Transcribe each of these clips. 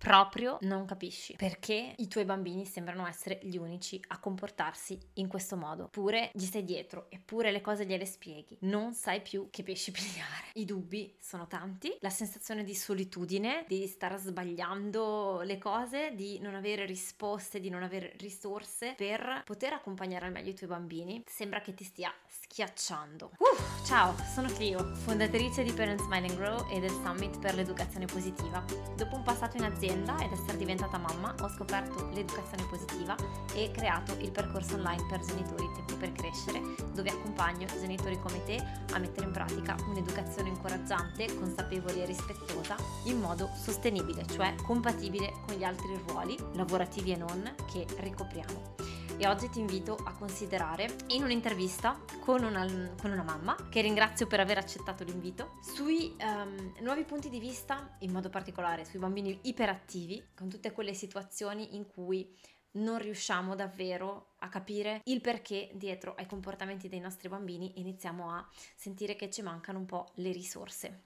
proprio non capisci perché i tuoi bambini sembrano essere gli unici a comportarsi in questo modo. Eppure gli stai dietro, eppure le cose gliele spieghi. Non sai più che pesci pigliare. I dubbi sono tanti, la sensazione di solitudine, di star sbagliando le cose, di non avere risposte, di non avere risorse per poter accompagnare al meglio i tuoi bambini, sembra che ti stia schiacciando. Uh, ciao, sono Clio, fondatrice di Parent Smile and Grow e del Summit per l'educazione positiva. Dopo un passato in azienda azienda ed essere diventata mamma ho scoperto l'educazione positiva e creato il percorso online per genitori Tempo per Crescere, dove accompagno genitori come te a mettere in pratica un'educazione incoraggiante, consapevole e rispettosa in modo sostenibile, cioè compatibile con gli altri ruoli, lavorativi e non, che ricopriamo e oggi ti invito a considerare in un'intervista con una, con una mamma, che ringrazio per aver accettato l'invito, sui um, nuovi punti di vista, in modo particolare sui bambini iperattivi, con tutte quelle situazioni in cui non riusciamo davvero a capire il perché dietro ai comportamenti dei nostri bambini iniziamo a sentire che ci mancano un po' le risorse.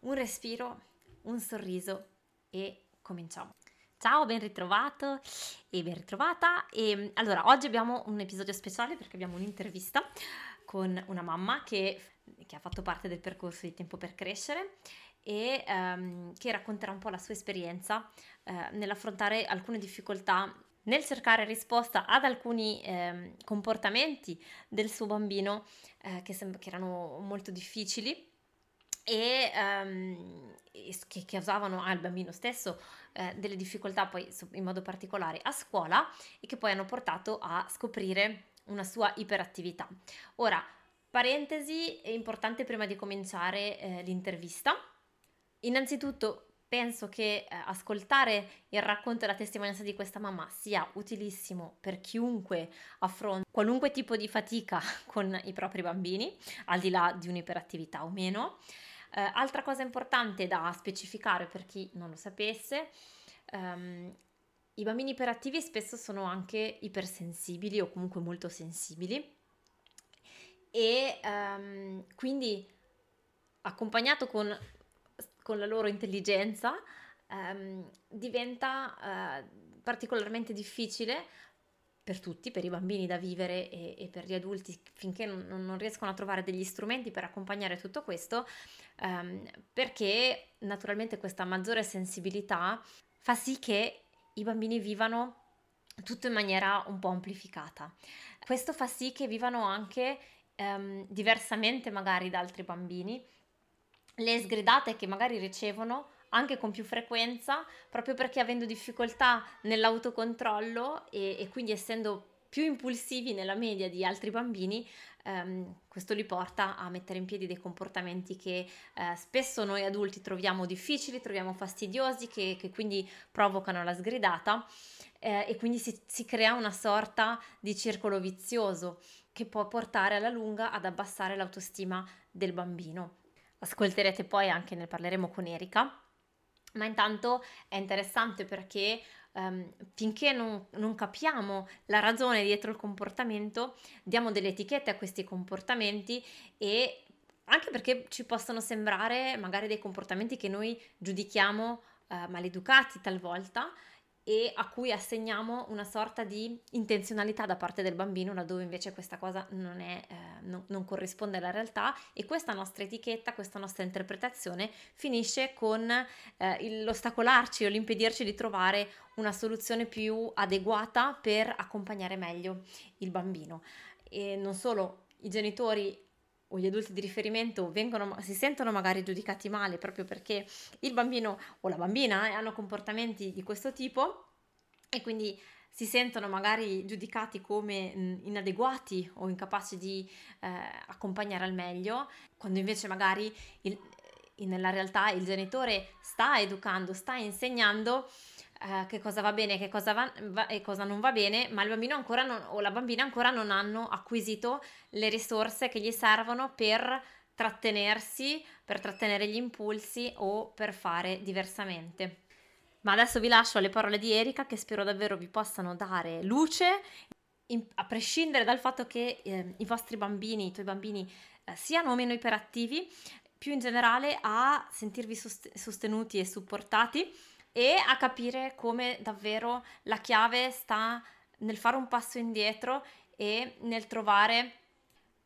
Un respiro, un sorriso e cominciamo. Ciao, ben ritrovato e ben ritrovata. E allora, oggi abbiamo un episodio speciale perché abbiamo un'intervista con una mamma che, che ha fatto parte del percorso di Tempo per Crescere e um, che racconterà un po' la sua esperienza uh, nell'affrontare alcune difficoltà nel cercare risposta ad alcuni eh, comportamenti del suo bambino eh, che, sem- che, erano molto difficili e um, che causavano al bambino stesso eh, delle difficoltà poi in modo particolare a scuola e che poi hanno portato a scoprire una sua iperattività. Ora, parentesi, è importante prima di cominciare eh, l'intervista. Innanzitutto penso che eh, ascoltare il racconto e la testimonianza di questa mamma sia utilissimo per chiunque affronti qualunque tipo di fatica con i propri bambini, al di là di un'iperattività o meno. Eh, altra cosa importante da specificare per chi non lo sapesse, um, i bambini iperattivi spesso sono anche ipersensibili o comunque molto sensibili e um, quindi accompagnato con, con, la loro intelligenza um, diventa uh, particolarmente difficile per tutti, per i bambini da vivere e, e per gli adulti finché non, non, riescono a trovare degli strumenti per accompagnare tutto questo, um, perché naturalmente questa maggiore sensibilità fa sì che i bambini vivano tutto in maniera un po' amplificata. Questo fa sì che vivano anche um, diversamente magari da altri bambini, le sgridate che magari ricevono anche con più frequenza, proprio perché avendo difficoltà nell'autocontrollo e, e quindi essendo più impulsivi nella media di altri bambini, ehm, questo li porta a mettere in piedi dei comportamenti che eh, spesso noi adulti troviamo difficili, troviamo fastidiosi, che, che quindi provocano la sgridata eh, e quindi si, si crea una sorta di circolo vizioso che può portare alla lunga ad abbassare l'autostima del bambino. Ascolterete poi anche, ne parleremo con Erika, ma intanto è interessante perché um, finché non, non, capiamo la ragione dietro il comportamento, diamo delle etichette a questi comportamenti e anche perché ci possono sembrare magari dei comportamenti che noi giudichiamo uh, maleducati talvolta, e a cui assegniamo una sorta di intenzionalità da parte del bambino, laddove invece questa cosa non, è, eh, non, non corrisponde alla realtà e questa nostra etichetta, questa nostra interpretazione finisce con eh, l'ostacolarci o l'impedirci di trovare una soluzione più adeguata per accompagnare meglio il bambino. E non solo i genitori o gli adulti di riferimento vengono, si sentono magari giudicati male proprio perché il bambino o la bambina eh, hanno comportamenti di questo tipo e quindi si sentono magari giudicati come mh, inadeguati o incapaci di eh, accompagnare al meglio, quando invece magari il, nella realtà il genitore sta educando, sta insegnando eh, che cosa va bene che cosa va, va, e cosa non va bene, ma il bambino ancora non, o la bambina ancora non hanno acquisito le risorse che gli servono per trattenersi, per trattenere gli impulsi o per fare diversamente. Ma adesso vi lascio alle parole di Erika che spero davvero vi possano dare luce, in, a prescindere dal fatto che eh, i vostri bambini, i tuoi bambini eh, siano o meno iperattivi, più in generale a sentirvi sostenuti e supportati e a capire come davvero la chiave sta nel fare un passo indietro e nel trovare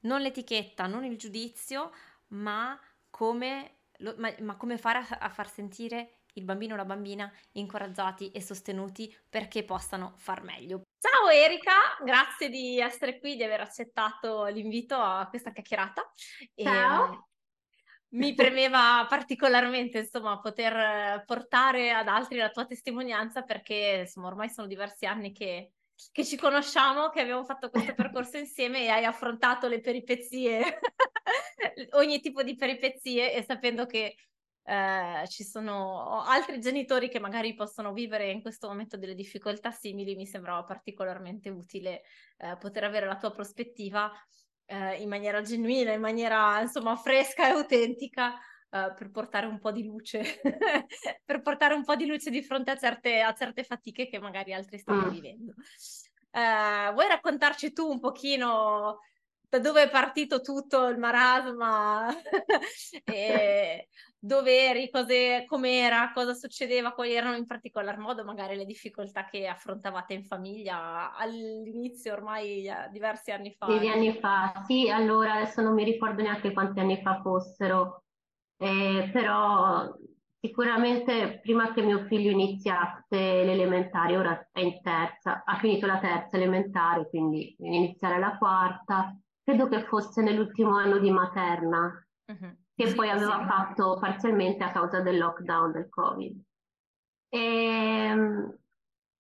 non l'etichetta, non il giudizio, ma come, lo, ma, ma come fare a, a far sentire il bambino o la bambina incoraggiati e sostenuti perché possano far meglio. Ciao Erika, grazie di essere qui, di aver accettato l'invito a questa chiacchierata. Ciao. Mi premeva particolarmente insomma poter portare ad altri la tua testimonianza perché insomma ormai sono diversi anni che, che ci conosciamo, che abbiamo fatto questo percorso insieme e hai affrontato le peripezie, ogni tipo di peripezie e sapendo che eh, ci sono altri genitori che magari possono vivere in questo momento delle difficoltà simili, mi sembrava particolarmente utile eh, poter avere la tua prospettiva eh, in maniera genuina, in maniera insomma fresca e autentica. Uh, per portare un po' di luce, per portare un po' di luce di fronte a certe, a certe fatiche che magari altri stanno mm. vivendo. Uh, vuoi raccontarci tu un pochino da dove è partito tutto il marasma, dove eri, cose, com'era, cosa succedeva, quali erano in particolar modo magari le difficoltà che affrontavate in famiglia all'inizio, ormai diversi anni fa. Dieci anni fa, sì, allora adesso non mi ricordo neanche quanti anni fa fossero, eh, però sicuramente prima che mio figlio iniziasse l'elementare, ora è in terza, ha finito la terza elementare, quindi iniziare la quarta, credo che fosse nell'ultimo anno di materna, uh-huh. che sì, poi aveva sì. fatto parzialmente a causa del lockdown del Covid. E, ehm,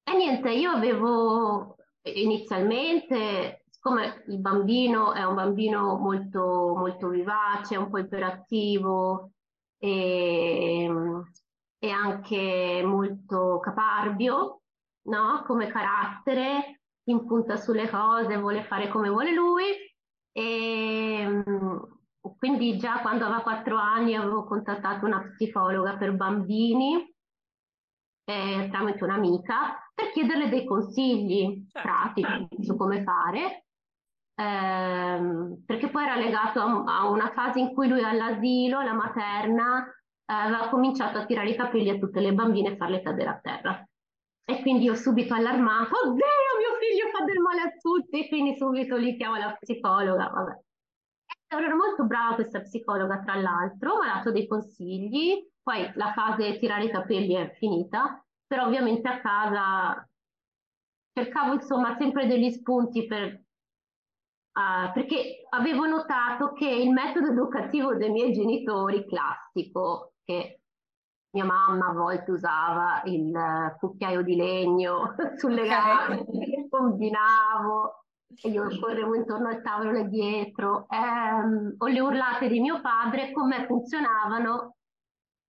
e niente, io avevo inizialmente, siccome il bambino è un bambino molto, molto vivace, un po' iperattivo e, e anche molto caparbio, no? Come carattere, impunta sulle cose, vuole fare come vuole lui, e ehm, quindi già quando aveva quattro anni avevo contattato una psicologa per bambini eh, tramite un'amica per chiederle dei consigli certo. pratici su come fare, ehm, perché poi era legato a, a, una fase in cui lui all'asilo, la materna, eh, aveva cominciato a tirare i capelli a tutte le bambine e farle cadere a terra. E quindi ho subito allarmato, oddio mio figlio fa del male a tutti, quindi subito lì chiamo la psicologa, vabbè. Era molto brava questa psicologa tra l'altro, mi ha dato dei consigli, poi la fase tirare i capelli è finita, però ovviamente a casa cercavo insomma sempre degli spunti per Uh, perché avevo notato che il metodo educativo dei miei genitori, classico, che mia mamma a volte usava il cucchiaio di legno sulle okay. gambe, combinavo, e io correvo intorno al tavolo là dietro, ehm, o le urlate di mio padre, come funzionavano.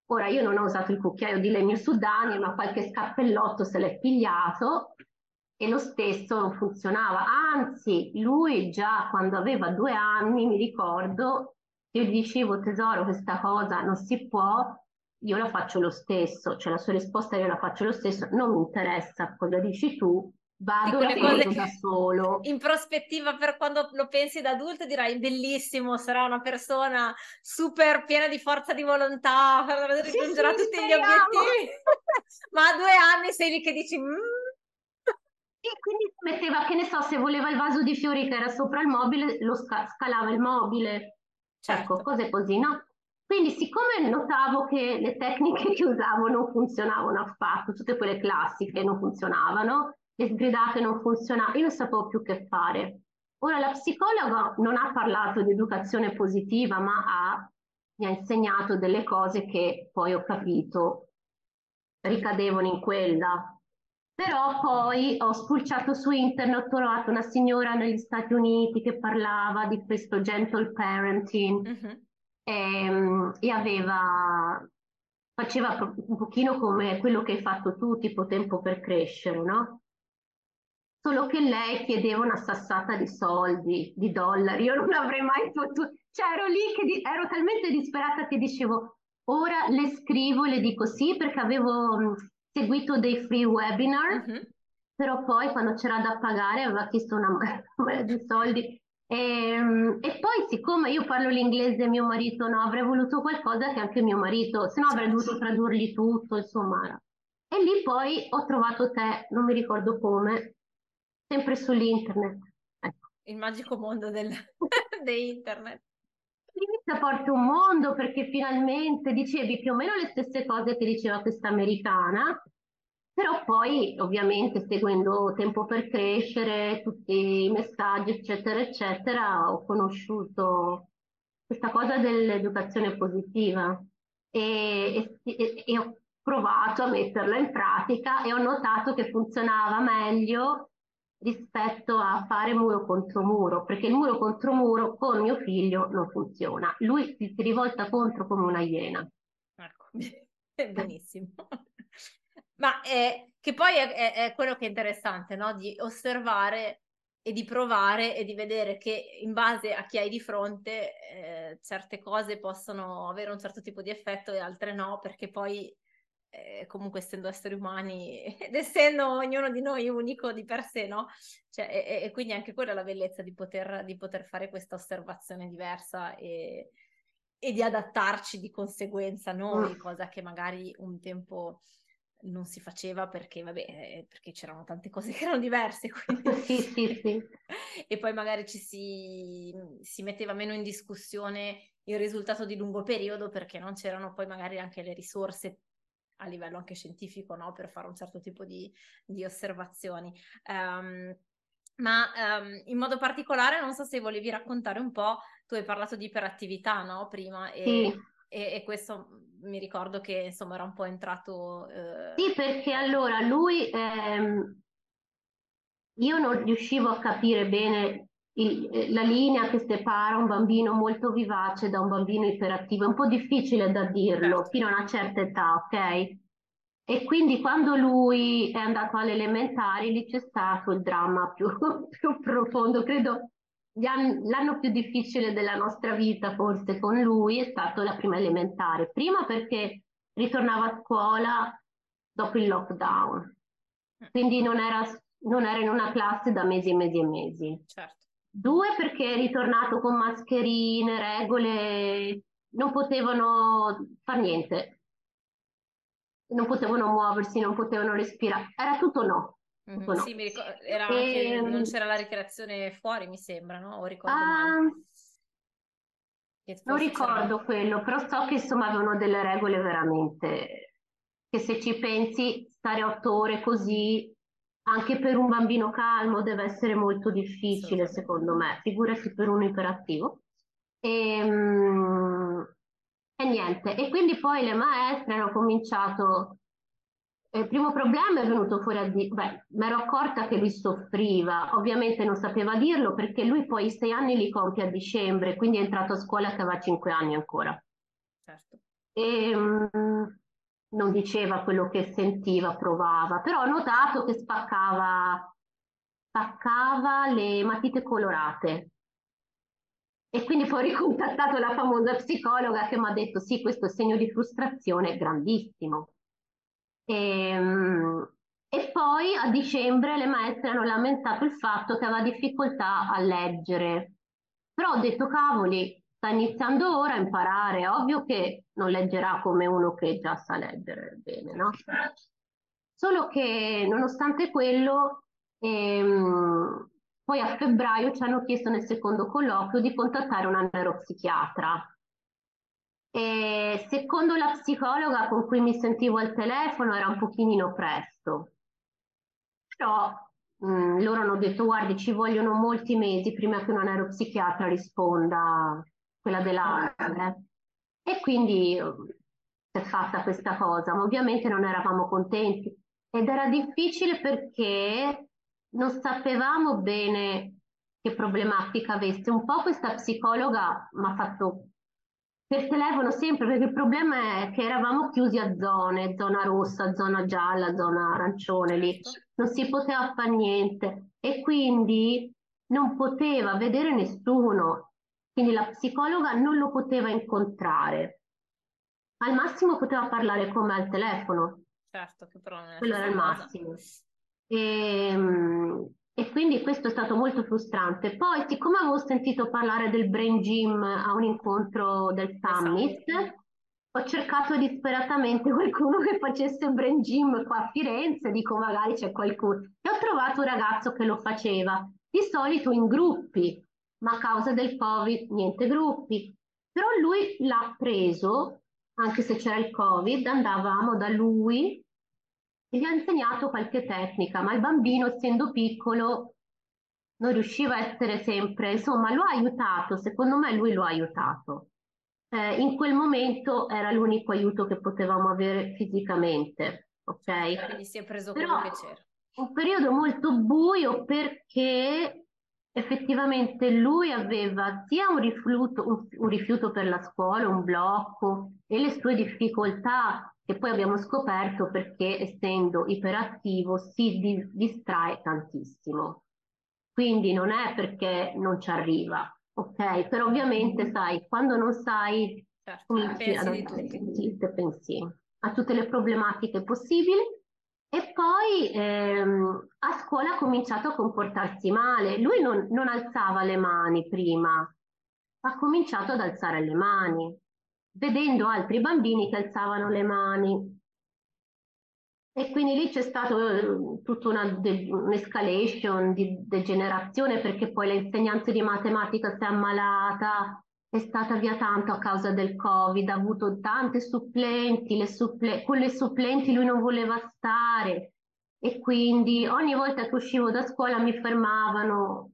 Ora io non ho usato il cucchiaio di legno su Dani, ma qualche scappellotto se l'è pigliato e lo stesso non funzionava. Anzi, lui già quando aveva due anni, mi ricordo, io gli dicevo tesoro, questa cosa non si può, io la faccio lo stesso, cioè la sua risposta io la faccio lo stesso, non mi interessa cosa dici tu, vado e cose da solo. In prospettiva per quando lo pensi da adulto dirai bellissimo, sarà una persona super piena di forza di volontà, raggiungerà sì, sì, tutti speriamo. gli obiettivi, ma a due anni sei lì che dici... Mm. E quindi metteva, che ne so, se voleva il vaso di fiori che era sopra il mobile, lo sca- scalava il mobile. Ecco, certo. Ecco, cose così, no? Quindi siccome notavo che le tecniche che usavo non funzionavano affatto, tutte quelle classiche non funzionavano, le sgridate non funzionavano, io non sapevo più che fare. Ora la psicologa non ha parlato di educazione positiva, ma ha, mi ha insegnato delle cose che poi ho capito ricadevano in quella. Però poi ho spulciato su internet, ho trovato una signora negli Stati Uniti che parlava di questo gentle parenting. Mm-hmm e, ehm, e aveva, faceva un pochino come quello che hai fatto tu, tipo tempo per crescere, no? Solo che lei chiedeva una sassata di soldi, di dollari, io non avrei mai potuto, cioè ero lì che di... ero talmente disperata che dicevo, ora le scrivo, le dico sì perché avevo seguito dei free webinar, mm-hmm. però poi quando c'era da pagare aveva chiesto una marea di soldi e, ehm, e, poi, siccome io parlo l'inglese e mio marito no, avrei voluto qualcosa che anche mio marito, se no avrei dovuto tradurgli tutto, insomma. E lì poi ho trovato te, non mi ricordo come, sempre sull'internet. Ecco. Il magico mondo del, di internet. Inizia porta un mondo perché finalmente dicevi più o meno le stesse cose che diceva questa americana, però poi ovviamente seguendo Tempo per Crescere, tutti i messaggi eccetera eccetera, ho conosciuto questa cosa dell'educazione positiva e, e, e ho provato a metterla in pratica e ho notato che funzionava meglio rispetto a fare muro contro muro, perché il muro contro muro con mio figlio non funziona. Lui si, si rivolta contro come una iena. Ecco, benissimo. Ma è, che poi è, è, è, quello che è interessante, no? Di osservare e di provare e di vedere che in base a chi hai di fronte eh, certe cose possono avere un certo tipo di effetto e altre no, perché poi eh, comunque essendo esseri umani ed essendo ognuno di noi unico di per sé, no? Cioè, e, e, quindi anche quella è la bellezza di poter, di poter fare questa osservazione diversa e, e, di adattarci di conseguenza noi, mm. cosa che magari un tempo non si faceva perché, vabbè, eh, perché c'erano tante cose che erano diverse. Quindi... sì, sì, sì. e poi magari ci si, si metteva meno in discussione il risultato di lungo periodo perché non c'erano poi magari anche le risorse a livello anche scientifico, no? per fare un certo tipo di, di osservazioni. Um, ma um, in modo particolare, non so se volevi raccontare un po', tu hai parlato di iperattività, no? Prima, e, e, e questo mi ricordo che insomma era un po' entrato... Eh... Sì, perché allora lui, ehm, io non riuscivo a capire bene il, la linea che separa un bambino molto vivace da un bambino iperattivo. È un po' difficile da dirlo certo. fino a una certa età, ok? E quindi quando lui è andato alle elementari, lì c'è stato il dramma più, più profondo. Credo l'anno più difficile della nostra vita, forse con lui, è stato la prima elementare. Prima perché ritornava a scuola dopo il lockdown, quindi non era, non era in una classe da mesi e mesi e mesi. Certo. Due perché è ritornato con mascherine, regole, non potevano fare niente, non potevano muoversi, non potevano respirare, era tutto no. Mm-hmm, no. Sì, mi ricordo, era e... anche, non ehm, c'era la ricreazione fuori, mi sembra, no? O ricordo uh, Non ricordo c'era... quello, però so che insomma avevano delle regole veramente che se ci pensi stare otto ore così anche per un bambino calmo deve essere molto difficile, secondo me, figurati per un iperattivo. E, um, e niente, e quindi poi le maestre hanno cominciato. Il primo problema è venuto fuori a dire, beh, mi ero accorta che lui soffriva, ovviamente non sapeva dirlo perché lui poi i sei anni li compie a dicembre, quindi è entrato a scuola che aveva cinque anni ancora. Certo. E, um, non diceva quello che sentiva, provava, però ho notato che spaccava, spaccava le matite colorate. E quindi poi ho ricontattato la famosa psicologa che mi ha detto sì, questo è segno di frustrazione grandissimo. E, ehm, e poi a dicembre le maestre hanno lamentato il fatto che aveva difficoltà a leggere. Però ho detto, cavoli, sta iniziando ora a imparare, ovvio che non leggerà come uno che già sa leggere bene, no? Solo che nonostante quello, ehm, poi a febbraio ci hanno chiesto nel secondo colloquio di contattare una neuropsichiatra. E secondo la psicologa con cui mi sentivo al telefono era un pochino presto. Però mh, mm, loro hanno detto guardi ci vogliono molti mesi prima che una neuropsichiatra risponda quella della eh. E quindi si è fatta questa cosa, ma ovviamente non eravamo contenti ed era difficile perché non sapevamo bene che problematica avesse. Un po' questa psicologa mi ha fatto per telefono sempre perché il problema è che eravamo chiusi a zone, zona rossa, zona gialla, zona arancione lì, certo. non si poteva fare niente e quindi non poteva vedere nessuno quindi la psicologa non lo poteva incontrare. Al massimo poteva parlare con me al telefono. Certo, che però non è Quello era il massimo. E, ehm, e, quindi questo è stato molto frustrante. Poi, siccome avevo sentito parlare del Brain Gym a un incontro del Summit, ho cercato disperatamente qualcuno che facesse un brain gym qua a Firenze, dico magari c'è qualcuno. E ho trovato un ragazzo che lo faceva, di solito in gruppi, ma a causa del Covid niente gruppi. Però lui l'ha preso, anche se c'era il Covid, andavamo da lui e gli ha insegnato qualche tecnica, ma il bambino, essendo piccolo, non riusciva a essere sempre, insomma, lo ha aiutato, secondo me lui lo ha aiutato. Eh, in quel momento era l'unico aiuto che potevamo avere fisicamente, ok? Quindi si è preso Però, quello che c'era. Un periodo molto buio perché effettivamente lui aveva sia un rifiuto, un, un rifiuto per la scuola, un blocco e le sue difficoltà che poi abbiamo scoperto perché essendo iperattivo si di, distrae tantissimo. Quindi non è perché non ci arriva, ok? Però ovviamente sai, quando non sai, certo, cominci ad avere pensi a tutte le problematiche possibili e poi ehm, a scuola ha cominciato a comportarsi male. Lui non, non alzava le mani prima, ha cominciato ad alzare le mani, vedendo altri bambini che alzavano le mani. E quindi lì c'è stata eh, tutta una un'escalation di degenerazione perché poi l'insegnante di matematica si è ammalata, è stata via tanto a causa del Covid, ha avuto tante supplenti, le supple- con le supplenti lui non voleva stare e quindi ogni volta che uscivo da scuola mi fermavano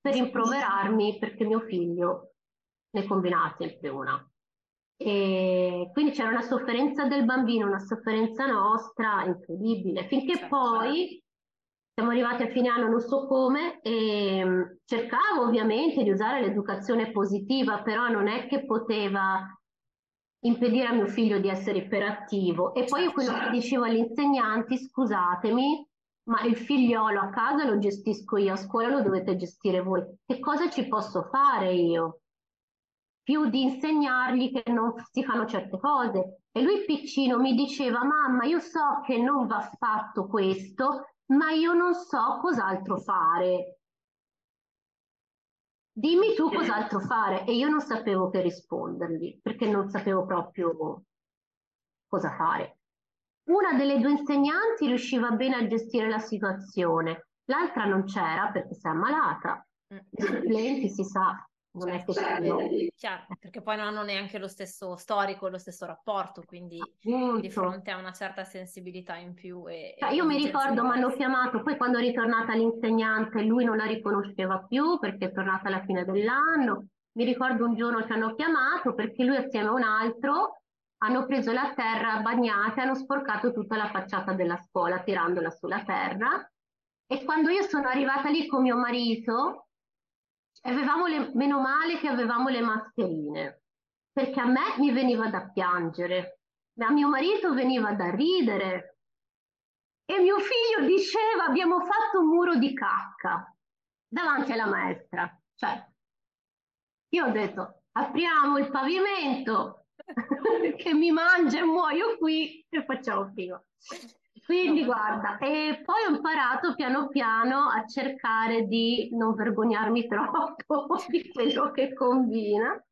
per rimproverarmi perché mio figlio ne combinava sempre una. E quindi c'era una sofferenza del bambino, una sofferenza nostra incredibile, finché certo. poi siamo arrivati a fine anno, non so come, e mm, cercavo ovviamente di usare l'educazione positiva, però non è che poteva impedire a mio figlio di essere iperattivo. E poi io quello che dicevo agli insegnanti, scusatemi, ma il figliolo a casa lo gestisco io, a scuola lo dovete gestire voi. Che cosa ci posso fare io? Più di insegnargli che non si fanno certe cose. E lui piccino mi diceva, mamma, io so che non va fatto questo, ma io non so cos'altro fare. Dimmi tu cos'altro fare e io non sapevo che rispondergli perché non sapevo proprio cosa fare. Una delle due insegnanti riusciva bene a gestire la situazione, l'altra non c'era perché si è ammalata. Mm. I supplenti si sa non è che sono... Chiaro, perché poi non hanno neanche lo stesso storico, lo stesso rapporto, quindi Appunto. di fronte a una certa sensibilità in più. E, cioè, io mi ricordo, mi hanno chiamato, poi quando è ritornata l'insegnante lui non la riconosceva più perché è tornata alla fine dell'anno. Mi ricordo un giorno ci hanno chiamato perché lui assieme a un altro hanno preso la terra bagnata e hanno sporcato tutta la facciata della scuola tirandola sulla terra. E quando io sono arrivata lì con mio marito, avevamo le, meno male che avevamo le mascherine, perché a me mi veniva da piangere, a mio marito veniva da ridere e mio figlio diceva abbiamo fatto un muro di cacca davanti alla maestra. Cioè, io ho detto apriamo il pavimento che mi mangia e muoio qui e facciamo prima. Quindi guarda, e poi ho imparato piano piano a cercare di non vergognarmi troppo di quello che combina.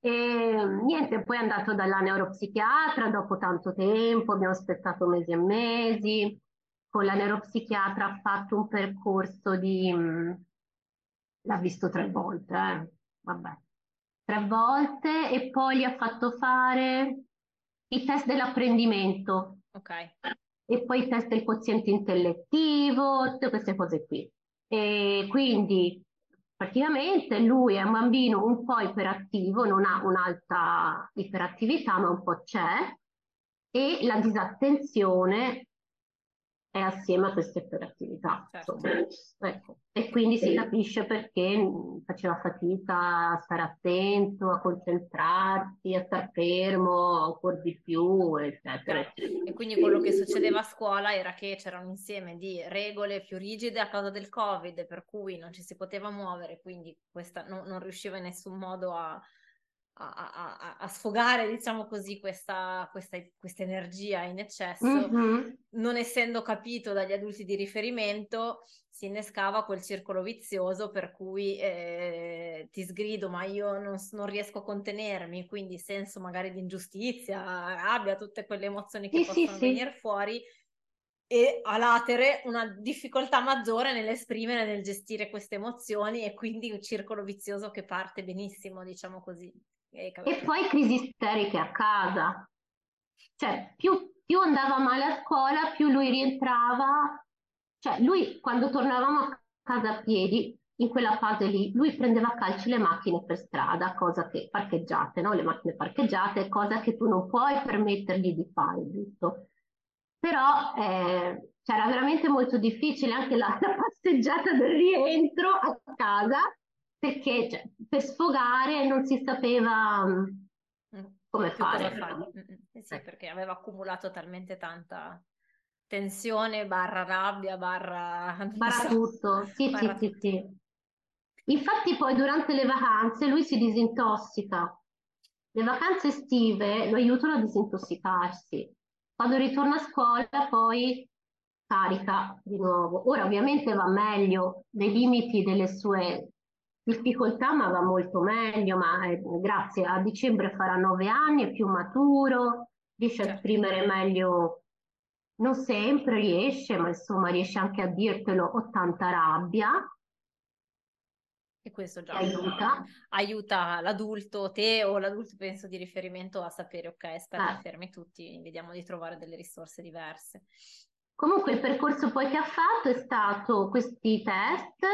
E niente, poi è andato dalla neuropsichiatra dopo tanto tempo, abbiamo aspettato mesi e mesi. Con la neuropsichiatra ha fatto un percorso di... Mm, l'ha visto tre volte, eh? vabbè, tre volte e poi gli ha fatto fare i test dell'apprendimento Ok. E poi il test del quoziente intellettivo, tutte queste cose qui. E quindi praticamente lui è un bambino un po' iperattivo, non ha un'alta iperattività, ma un po' c'è, e la disattenzione è assieme a queste iperattività. Certo. Ecco. E quindi si capisce perché faceva fatica a stare attento, a concentrarsi, a star fermo ancora di più, eccetera. E quindi quello che succedeva a scuola era che c'era un insieme di regole più rigide a causa del Covid, per cui non ci si poteva muovere, quindi questa no, non riusciva in nessun modo a, a, a, a, sfogare, diciamo così, questa, questa, questa energia in eccesso, mm-hmm. non essendo capito dagli adulti di riferimento, si innescava quel circolo vizioso per cui eh, ti sgrido, ma io non, non, riesco a contenermi, quindi senso magari di ingiustizia, rabbia, tutte quelle emozioni che sì, possono sì, venire sì. fuori e a latere una difficoltà maggiore nell'esprimere, nel gestire queste emozioni e quindi un circolo vizioso che parte benissimo, diciamo così. E, poi crisi isteriche a casa. Cioè, più, più andava male a scuola, più lui rientrava. Cioè, lui quando tornavamo a casa a piedi, in quella fase lì, lui prendeva a calci le macchine per strada, cosa che parcheggiate, no? Le macchine parcheggiate, cosa che tu non puoi permettergli di fare, giusto? Però eh, era veramente molto difficile anche la, la passeggiata del rientro a casa perché cioè, per sfogare non si sapeva mm, come fare. fare. Mm, mm, eh sì, perché aveva accumulato talmente tanta tensione, barra rabbia, barra... Barra tutto, sì, barra sì, tutto. sì, sì. Infatti poi durante le vacanze lui si disintossica. Le vacanze estive lo aiutano a disintossicarsi. Quando ritorna a scuola poi carica di nuovo. Ora ovviamente va meglio nei limiti delle sue difficoltà, ma va molto meglio, ma eh, grazie a dicembre farà nove anni, è più maturo, riesce certo. a esprimere meglio, non sempre riesce, ma insomma riesce anche a dirtelo, ho tanta rabbia. E questo già aiuta. aiuta l'adulto, te o l'adulto penso di riferimento a sapere, ok, aspetta, eh. fermi tutti, vediamo di trovare delle risorse diverse. Comunque il percorso poi che ha fatto è stato questi test,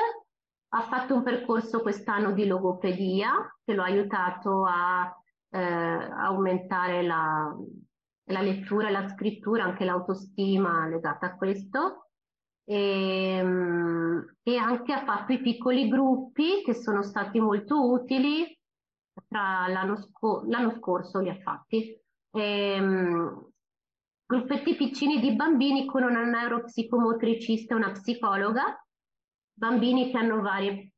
ha fatto un percorso quest'anno di logopedia che lo ha aiutato a eh, aumentare la, la lettura la scrittura, anche l'autostima legata a questo. E, ehm, e, anche ha fatto i piccoli gruppi che sono stati molto utili tra l'anno, sco- scorso li ha fatti. E, ehm, gruppetti piccini di bambini con una neuropsicomotricista e una psicologa bambini che hanno vari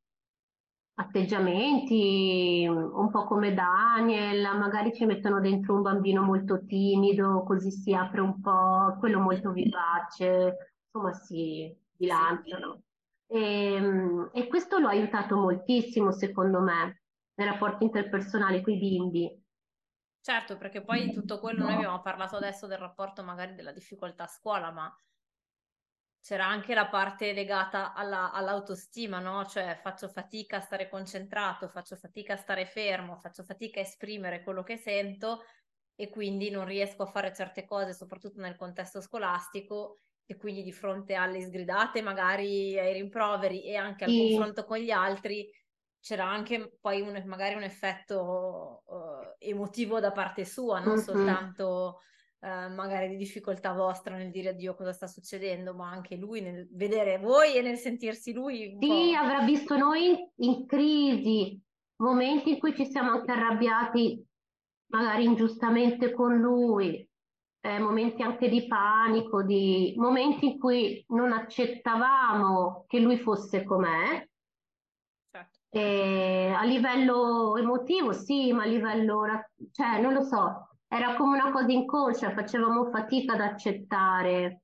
atteggiamenti, un po' come Daniel, magari ci mettono dentro un bambino molto timido, così si apre un po', quello molto vivace, insomma si bilanciano. E, ehm, e questo lo ha aiutato moltissimo, secondo me, nei rapporti interpersonali con i bimbi. Certo, perché poi tutto quello, noi abbiamo parlato adesso del rapporto magari della difficoltà a scuola, ma c'era anche la parte legata alla, all'autostima, no? Cioè faccio fatica a stare concentrato, faccio fatica a stare fermo, faccio fatica a esprimere quello che sento e quindi non riesco a fare certe cose, soprattutto nel contesto scolastico e quindi di fronte alle sgridate, magari ai rimproveri e anche al sì. confronto con gli altri, c'era anche poi un, magari un effetto uh, emotivo da parte sua, non mm-hmm. soltanto eh, magari di difficoltà vostra nel dire a Dio cosa sta succedendo, ma anche lui nel vedere voi e nel sentirsi lui. sì, avrà visto noi in crisi, momenti in cui ci siamo anche arrabbiati, magari ingiustamente con lui, eh, momenti anche di panico, di momenti in cui non accettavamo che lui fosse com'è. Certo. E a livello emotivo, sì, ma a livello, cioè, non lo so, era come una cosa inconscia, facevamo fatica ad accettare.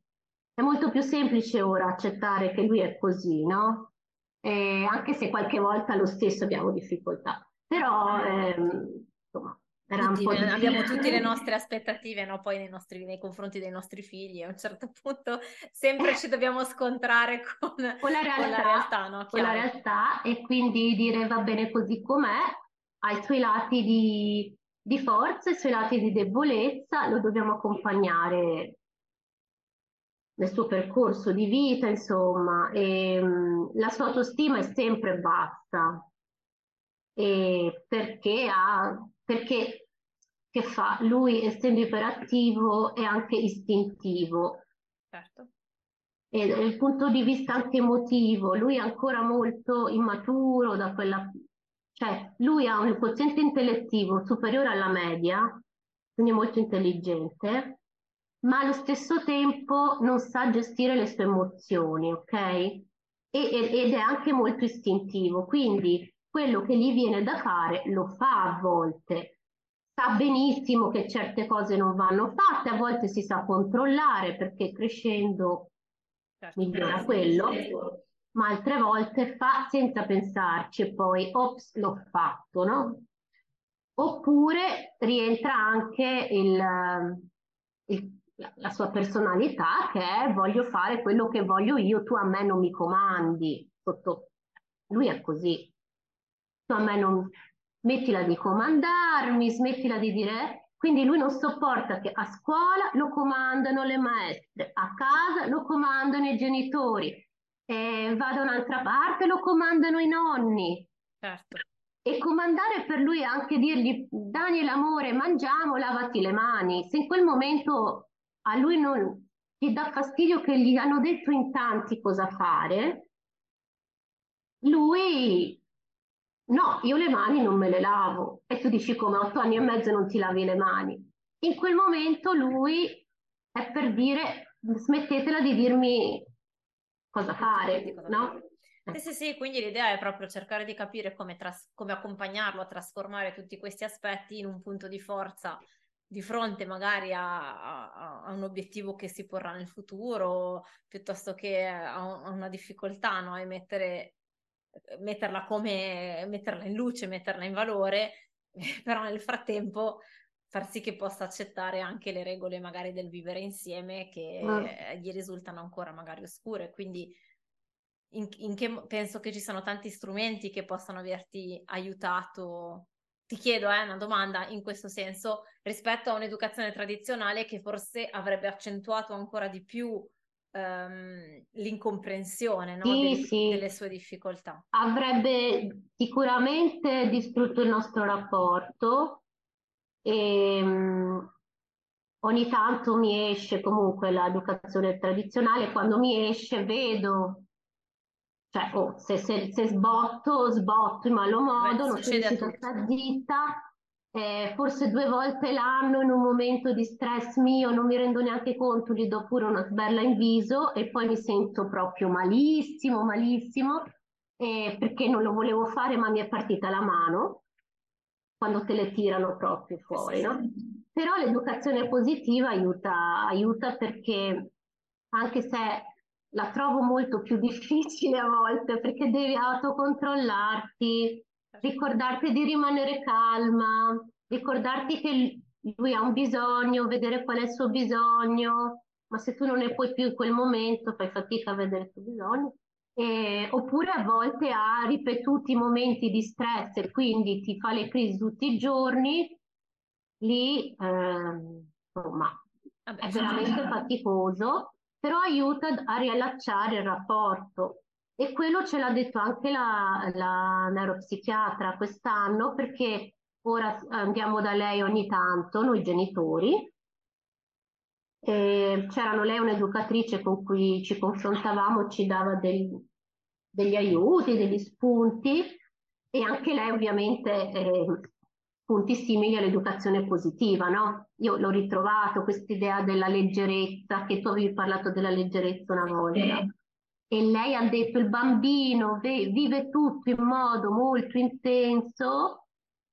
È molto più semplice ora accettare che lui è così, no? E anche se qualche volta lo stesso abbiamo difficoltà. Però, ehm, insomma, era tutti, un po' abbiamo tutte le nostre aspettative, no? Poi nei, nostri, nei confronti dei nostri figli. A un certo punto sempre ci dobbiamo scontrare con, con la realtà, con la realtà, no? con la realtà e quindi dire va bene così com'è, ha i suoi lati di di forza e i suoi lati di debolezza, lo dobbiamo accompagnare nel suo percorso di vita, insomma, e, mh, la sua autostima è sempre bassa. E perché ha, perché che fa? Lui, essendo iperattivo, è anche istintivo. Certo. E dal punto di vista anche emotivo, lui è ancora molto immaturo da quella cioè, lui ha un quoziente intellettivo superiore alla media, quindi molto intelligente, ma allo stesso tempo non sa gestire le sue emozioni, ok? E, ed è anche molto istintivo, quindi quello che gli viene da fare lo fa a volte. Sa benissimo che certe cose non vanno fatte, a volte si sa controllare perché crescendo certo, migliora quello, ma altre volte fa senza pensarci e poi, ops, l'ho fatto, no? Oppure rientra anche il, il la sua personalità che è voglio fare quello che voglio io, tu a me non mi comandi. Sotto... Lui è così. Tu a me non smettila di comandarmi, smettila di dire. Quindi lui non sopporta che a scuola lo comandano le maestre, a casa lo comandano i genitori, eh, va da un'altra parte lo comandano i nonni. Certo. E comandare per lui è anche dirgli Daniel amore mangiamo, lavati le mani. Se in quel momento a lui non gli dà fastidio che gli hanno detto in tanti cosa fare, lui no, io le mani non me le lavo. E tu dici come otto anni e mezzo non ti lavi le mani. In quel momento lui è per dire smettetela di dirmi cosa fare, cosa no? Fare. Sì, sì, sì, quindi l'idea è proprio cercare di capire come, tras- come accompagnarlo a trasformare tutti questi aspetti in un punto di forza di fronte magari a, a, a, un obiettivo che si porrà nel futuro, piuttosto che a, a una difficoltà, no? E mettere, metterla come, metterla in luce, metterla in valore, però nel frattempo far sì che possa accettare anche le regole magari del vivere insieme che mm. gli risultano ancora magari oscure. Quindi in, in che, penso che ci sono tanti strumenti che possano averti aiutato ti chiedo, eh, una domanda in questo senso, rispetto a un'educazione tradizionale che forse avrebbe accentuato ancora di più um, l'incomprensione no? sì, Del, sì. delle sue difficoltà. Avrebbe sicuramente distrutto il nostro rapporto e um, ogni tanto mi esce comunque l'educazione tradizionale, quando mi esce vedo cioè, oh, se, se, se, sbotto, sbotto in malo modo, Beh, non sono riuscita zitta, eh, forse due volte l'anno in un momento di stress mio non mi rendo neanche conto, gli do pure una sberla in viso e poi mi sento proprio malissimo, malissimo, eh, perché non lo volevo fare ma mi è partita la mano quando te le tirano proprio fuori, no? Però l'educazione positiva aiuta, aiuta perché anche se la trovo molto più difficile a volte perché devi autocontrollarti, ricordarti di rimanere calma, ricordarti che lui ha un bisogno, vedere qual è il suo bisogno, ma se tu non ne puoi più in quel momento fai fatica a vedere il tuo bisogno. Eh, oppure a volte ha ripetuti momenti di stress e quindi ti fa le crisi tutti i giorni, lì eh, insomma Vabbè, è veramente faticoso però aiuta a riallacciare il rapporto. E quello ce l'ha detto anche la, la neuropsichiatra quest'anno, perché ora andiamo da lei ogni tanto, noi genitori. E c'erano lei un'educatrice con cui ci confrontavamo, ci dava del, degli aiuti, degli spunti e anche lei ovviamente eh, punti simili all'educazione positiva, no? Io l'ho ritrovato quest'idea della leggerezza, che tu avevi parlato della leggerezza una volta. Sì. E lei ha detto il bambino vive tutto in modo molto intenso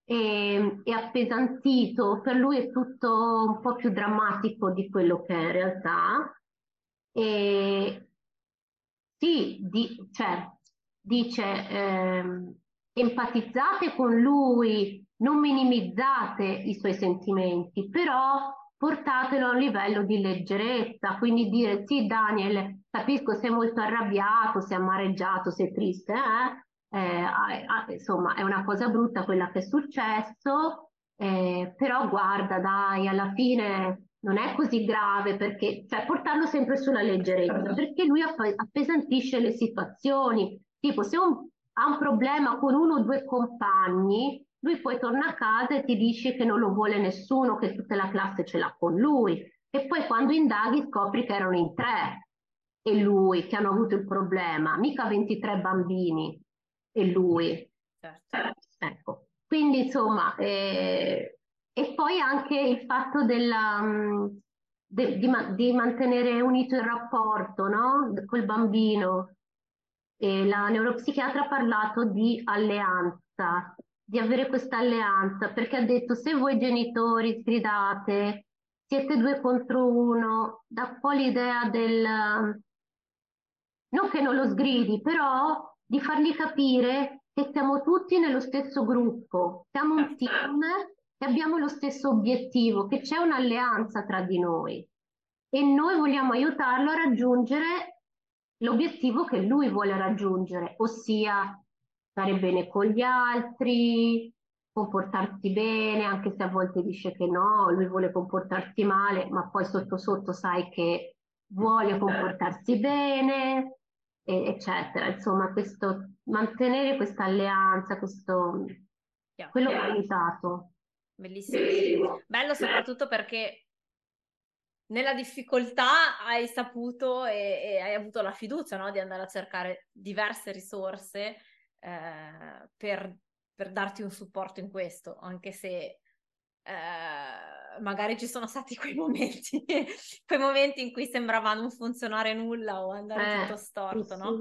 e, e appesantito, per lui è tutto un po' più drammatico di quello che è in realtà. E sì, di, cioè, dice eh, empatizzate con lui, non minimizzate i suoi sentimenti, però portatelo a un livello di leggerezza, quindi dire sì Daniel, capisco sei molto arrabbiato, sei amareggiato, sei triste, eh? Eh, insomma è una cosa brutta quella che è successo, eh, però guarda dai, alla fine non è così grave perché, cioè portarlo sempre sulla leggerezza, perché lui appesantisce le situazioni, tipo se un, ha un problema con uno o due compagni, lui poi torna a casa e ti dice che non lo vuole nessuno, che tutta la classe ce l'ha con lui. E poi quando indaghi scopri che erano in tre e lui che hanno avuto il problema, mica 23 bambini e lui. Certo. Ecco. Quindi insomma, eh, e poi anche il fatto della, mm, de, di, di, mantenere unito il rapporto no? col bambino. E la neuropsichiatra ha parlato di alleanza di avere questa alleanza, perché ha detto se voi genitori sgridate, siete due contro uno, dà un po' l'idea del, non che non lo sgridi, però di fargli capire che siamo tutti nello stesso gruppo, siamo un certo. team e abbiamo lo stesso obiettivo, che c'è un'alleanza tra di noi. E noi vogliamo aiutarlo a raggiungere l'obiettivo che lui vuole raggiungere, ossia stare bene con gli altri, comportarsi bene, anche se a volte dice che no, lui vuole comportarsi male, ma poi sotto sotto sai che vuole comportarsi bene, eccetera. Insomma, questo, mantenere questa alleanza, questo, yeah. quello che ha aiutato. Bellissimo. Bello soprattutto perché nella difficoltà hai saputo e, e hai avuto la fiducia no? di andare a cercare diverse risorse eh, per, per, darti un supporto in questo, anche se eh, magari ci sono stati quei momenti, quei momenti in cui sembrava non funzionare nulla o andare eh, tutto storto, sì, no?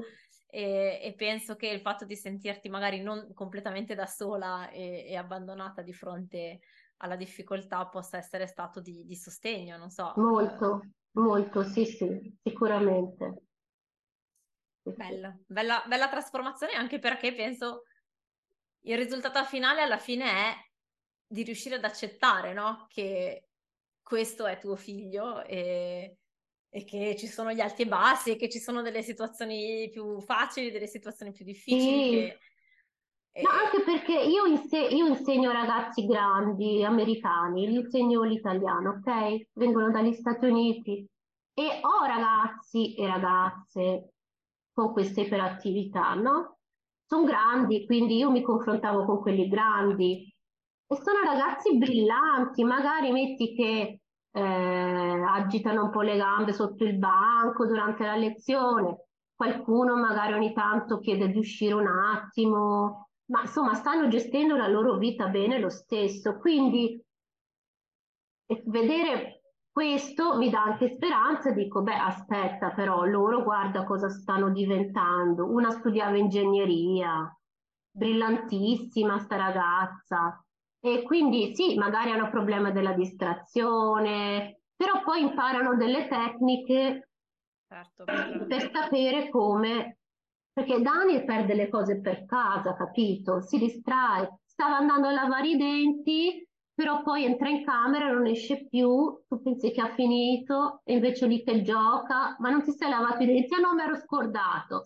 E, e, penso che il fatto di sentirti magari non completamente da sola e, e abbandonata di fronte alla difficoltà possa essere stato di, di sostegno, non so. Molto, molto, sì, sì, sicuramente. Bella, bella, bella trasformazione anche perché penso il risultato finale alla fine è di riuscire ad accettare, no? Che questo è tuo figlio e, e, che ci sono gli alti e bassi e che ci sono delle situazioni più facili, delle situazioni più difficili. Sì. Che, No, anche perché io, inse- io, insegno ragazzi grandi americani, gli insegno l'italiano, ok? Vengono dagli Stati Uniti e ho ragazzi e ragazze con questa iperattività, no? Sono grandi, quindi io mi confrontavo con quelli grandi e sono ragazzi brillanti, magari metti che eh, agitano un po' le gambe sotto il banco durante la lezione, qualcuno magari ogni tanto chiede di uscire un attimo, ma insomma stanno gestendo la loro vita bene lo stesso. Quindi vedere questo mi dà anche speranza, dico, beh, aspetta, però loro guarda cosa stanno diventando. Una studiava ingegneria, brillantissima sta ragazza. E quindi sì, magari hanno problema della distrazione, però poi imparano delle tecniche certo, per sapere come perché Daniel perde le cose per casa, capito? Si distrae, stava andando a lavare i denti, però poi entra in camera e non esce più, tu pensi che ha finito, e invece lì che gioca, ma non ti sei lavato i denti? Ah no, mi ero scordato,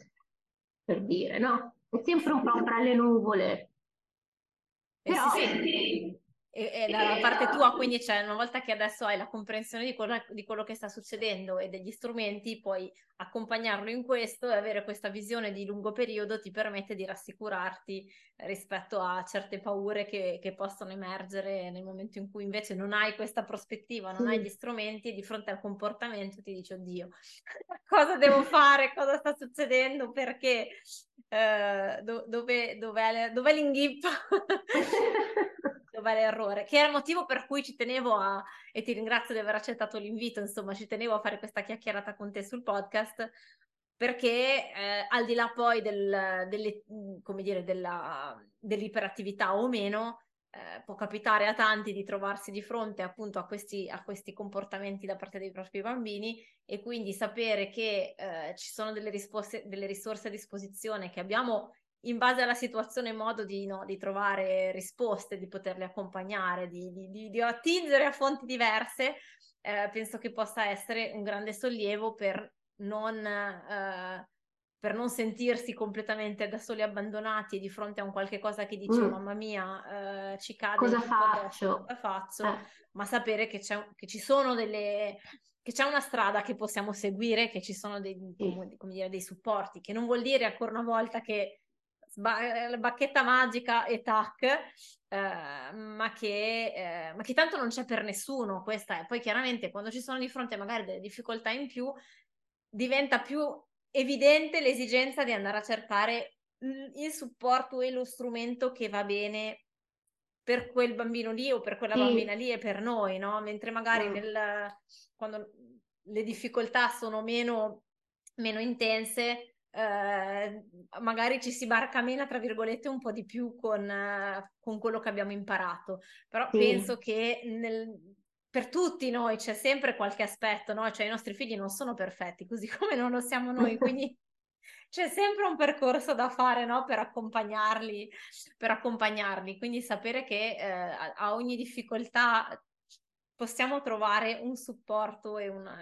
per dire, no? È sempre un po' tra le nuvole. Eh però... sì, e, e dalla parte tua, quindi c'è una volta che adesso hai la comprensione di quello, di quello, che sta succedendo e degli strumenti, puoi accompagnarlo in questo e avere questa visione di lungo periodo ti permette di rassicurarti rispetto a certe paure che, che possono emergere nel momento in cui invece non hai questa prospettiva, non sì. hai gli strumenti e di fronte al comportamento ti dici oddio, cosa devo fare, cosa sta succedendo, perché, eh, do, dove, dov'è, dov'è l'inghippo? dov'è l'errore, che era il motivo per cui ci tenevo a, e ti ringrazio di aver accettato l'invito, insomma, ci tenevo a fare questa chiacchierata con te sul podcast, perché eh, al di là poi del, delle, come dire, della, dell'iperattività o meno, eh, può capitare a tanti di trovarsi di fronte appunto a questi, a questi, comportamenti da parte dei propri bambini e quindi sapere che eh, ci sono delle, risposte, delle risorse a disposizione che abbiamo in base alla situazione modo di, no, di trovare risposte, di poterle accompagnare, di, di, di attingere a fonti diverse, eh, penso che possa essere un grande sollievo per non, eh, per non sentirsi completamente da soli abbandonati e di fronte a un qualche cosa che dice mm. mamma mia eh, ci cade cosa faccio, cosa faccio eh. ma sapere che, che ci sono delle che c'è una strada che possiamo seguire, che ci sono dei, come, come dire, dei supporti, che non vuol dire ancora una volta che la bacchetta magica e tac, eh, ma, che, eh, ma che tanto non c'è per nessuno. Questa è. Poi chiaramente quando ci sono di fronte magari delle difficoltà in più, diventa più evidente l'esigenza di andare a cercare il supporto e lo strumento che va bene per quel bambino lì o per quella sì. bambina lì e per noi, no? Mentre magari mm. nel, quando le difficoltà sono meno, meno intense, eh, magari ci si barcamena, tra virgolette, un po' di più con, eh, con quello che abbiamo imparato. Però sì. penso che nel, per tutti noi c'è sempre qualche aspetto, no? Cioè i nostri figli non sono perfetti, così come non lo siamo noi, quindi c'è sempre un percorso da fare, no? Per accompagnarli, per accompagnarli. Quindi sapere che eh, a, a, ogni difficoltà possiamo trovare un supporto e, una,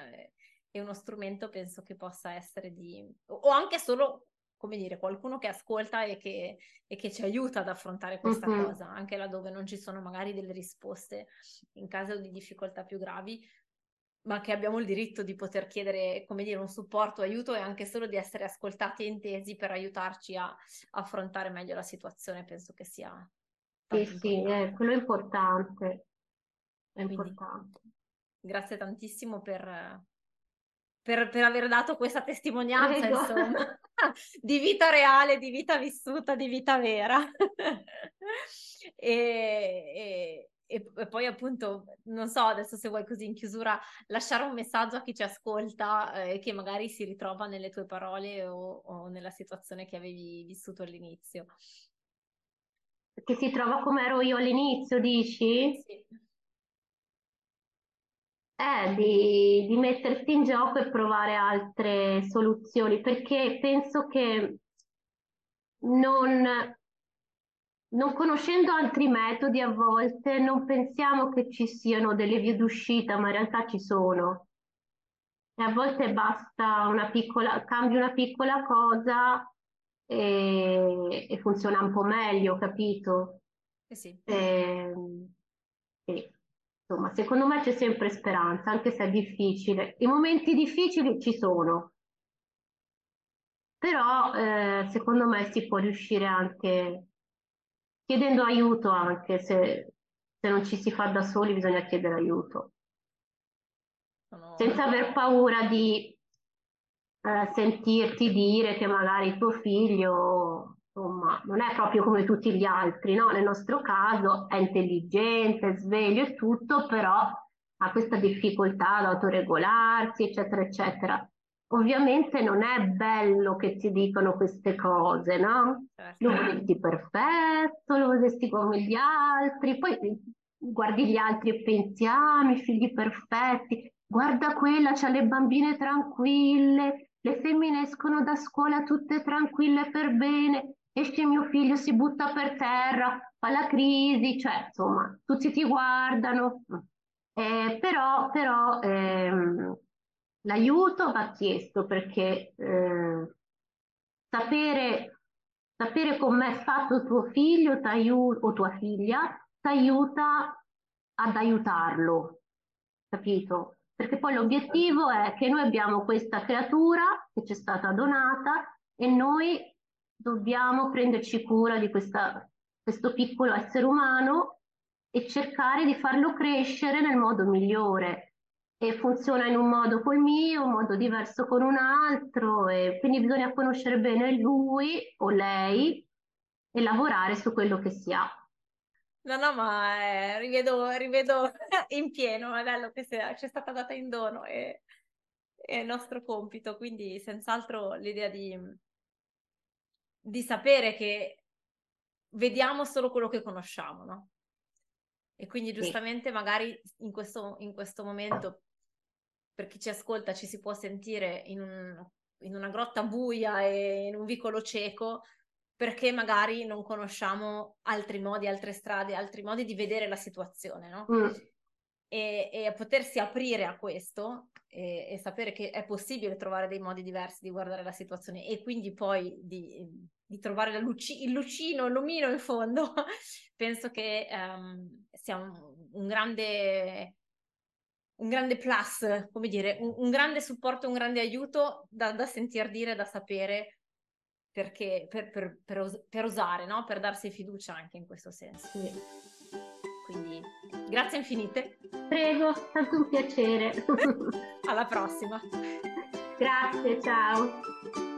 e uno strumento penso che possa essere di... o anche solo come dire, qualcuno che ascolta e che, e che ci aiuta ad affrontare questa uh-huh. cosa, anche laddove non ci sono magari delle risposte in caso di difficoltà più gravi, ma che abbiamo il diritto di poter chiedere, come dire, un supporto, aiuto e anche solo di essere ascoltati e intesi per aiutarci a, affrontare meglio la situazione, penso che sia. Sì, sì, è, quello è importante. È Quindi, importante. Grazie tantissimo per, per, per, aver dato questa testimonianza, Prego. insomma, di vita reale, di vita vissuta, di vita vera. e, e, e, poi appunto, non so, adesso se vuoi così in chiusura lasciare un messaggio a chi ci ascolta e eh, che magari si ritrova nelle tue parole o, o nella situazione che avevi vissuto all'inizio. Che si trova come ero io all'inizio, dici? Sì. Eh, di, di mettersi in gioco e provare altre soluzioni, perché penso che non, non conoscendo altri metodi a volte non pensiamo che ci siano delle vie d'uscita, ma in realtà ci sono. E a volte basta una piccola, cambi una piccola cosa e, e funziona un po' meglio, capito? Eh sì. E, ehm, sì. Insomma, secondo me c'è sempre speranza, anche se è difficile. I momenti difficili ci sono, però eh, secondo me si può riuscire anche chiedendo aiuto anche se, se non ci si fa da soli bisogna chiedere aiuto. Sono... Senza aver paura di eh, sentirti dire che magari tuo figlio insomma non è proprio come tutti gli altri, no? Nel nostro caso è intelligente, sveglio e tutto, però ha questa difficoltà ad autoregolarsi, eccetera, eccetera. Ovviamente non è bello che ti dicano queste cose, no? Certo. Lo vorresti perfetto, lo vorresti come gli altri, poi guardi gli altri e pensi, ah, i figli perfetti, guarda quella, c'ha le bambine tranquille, le femmine escono da scuola tutte tranquille per bene, esce mio figlio, si butta per terra, fa la crisi, cioè insomma, tutti ti guardano, eh, però, però ehm, l'aiuto va chiesto perché eh, sapere, sapere com'è fatto tuo figlio o tua figlia ti aiuta ad aiutarlo, capito? Perché poi l'obiettivo è che noi abbiamo questa creatura che ci è stata donata e noi dobbiamo prenderci cura di questa, questo piccolo essere umano e cercare di farlo crescere nel modo migliore. E funziona in un modo col mio, un modo diverso con un altro, e quindi bisogna conoscere bene lui o lei e lavorare su quello che si ha. No, no, ma eh, rivedo, rivedo in pieno, è bello che ci è stata data in dono e è il nostro compito, quindi senz'altro l'idea di, di sapere che vediamo solo quello che conosciamo, no? E quindi giustamente sì. magari in questo, in questo, momento, per chi ci ascolta, ci si può sentire in, un, in una grotta buia e in un vicolo cieco perché magari non conosciamo altri modi, altre strade, altri modi di vedere la situazione, no? Mm. E, e, potersi aprire a questo e, e, sapere che è possibile trovare dei modi diversi di guardare la situazione e quindi poi di, di trovare luci- il lucino, il lumino in fondo, penso che um, sia un, un, grande, un grande plus, come dire, un, un grande supporto, un grande aiuto da, da sentir dire, da sapere perché, per, per, per, os- per usare, no? per darsi fiducia anche in questo senso. Sì. Quindi grazie infinite. Prego, è stato un piacere. Alla prossima. Grazie, ciao.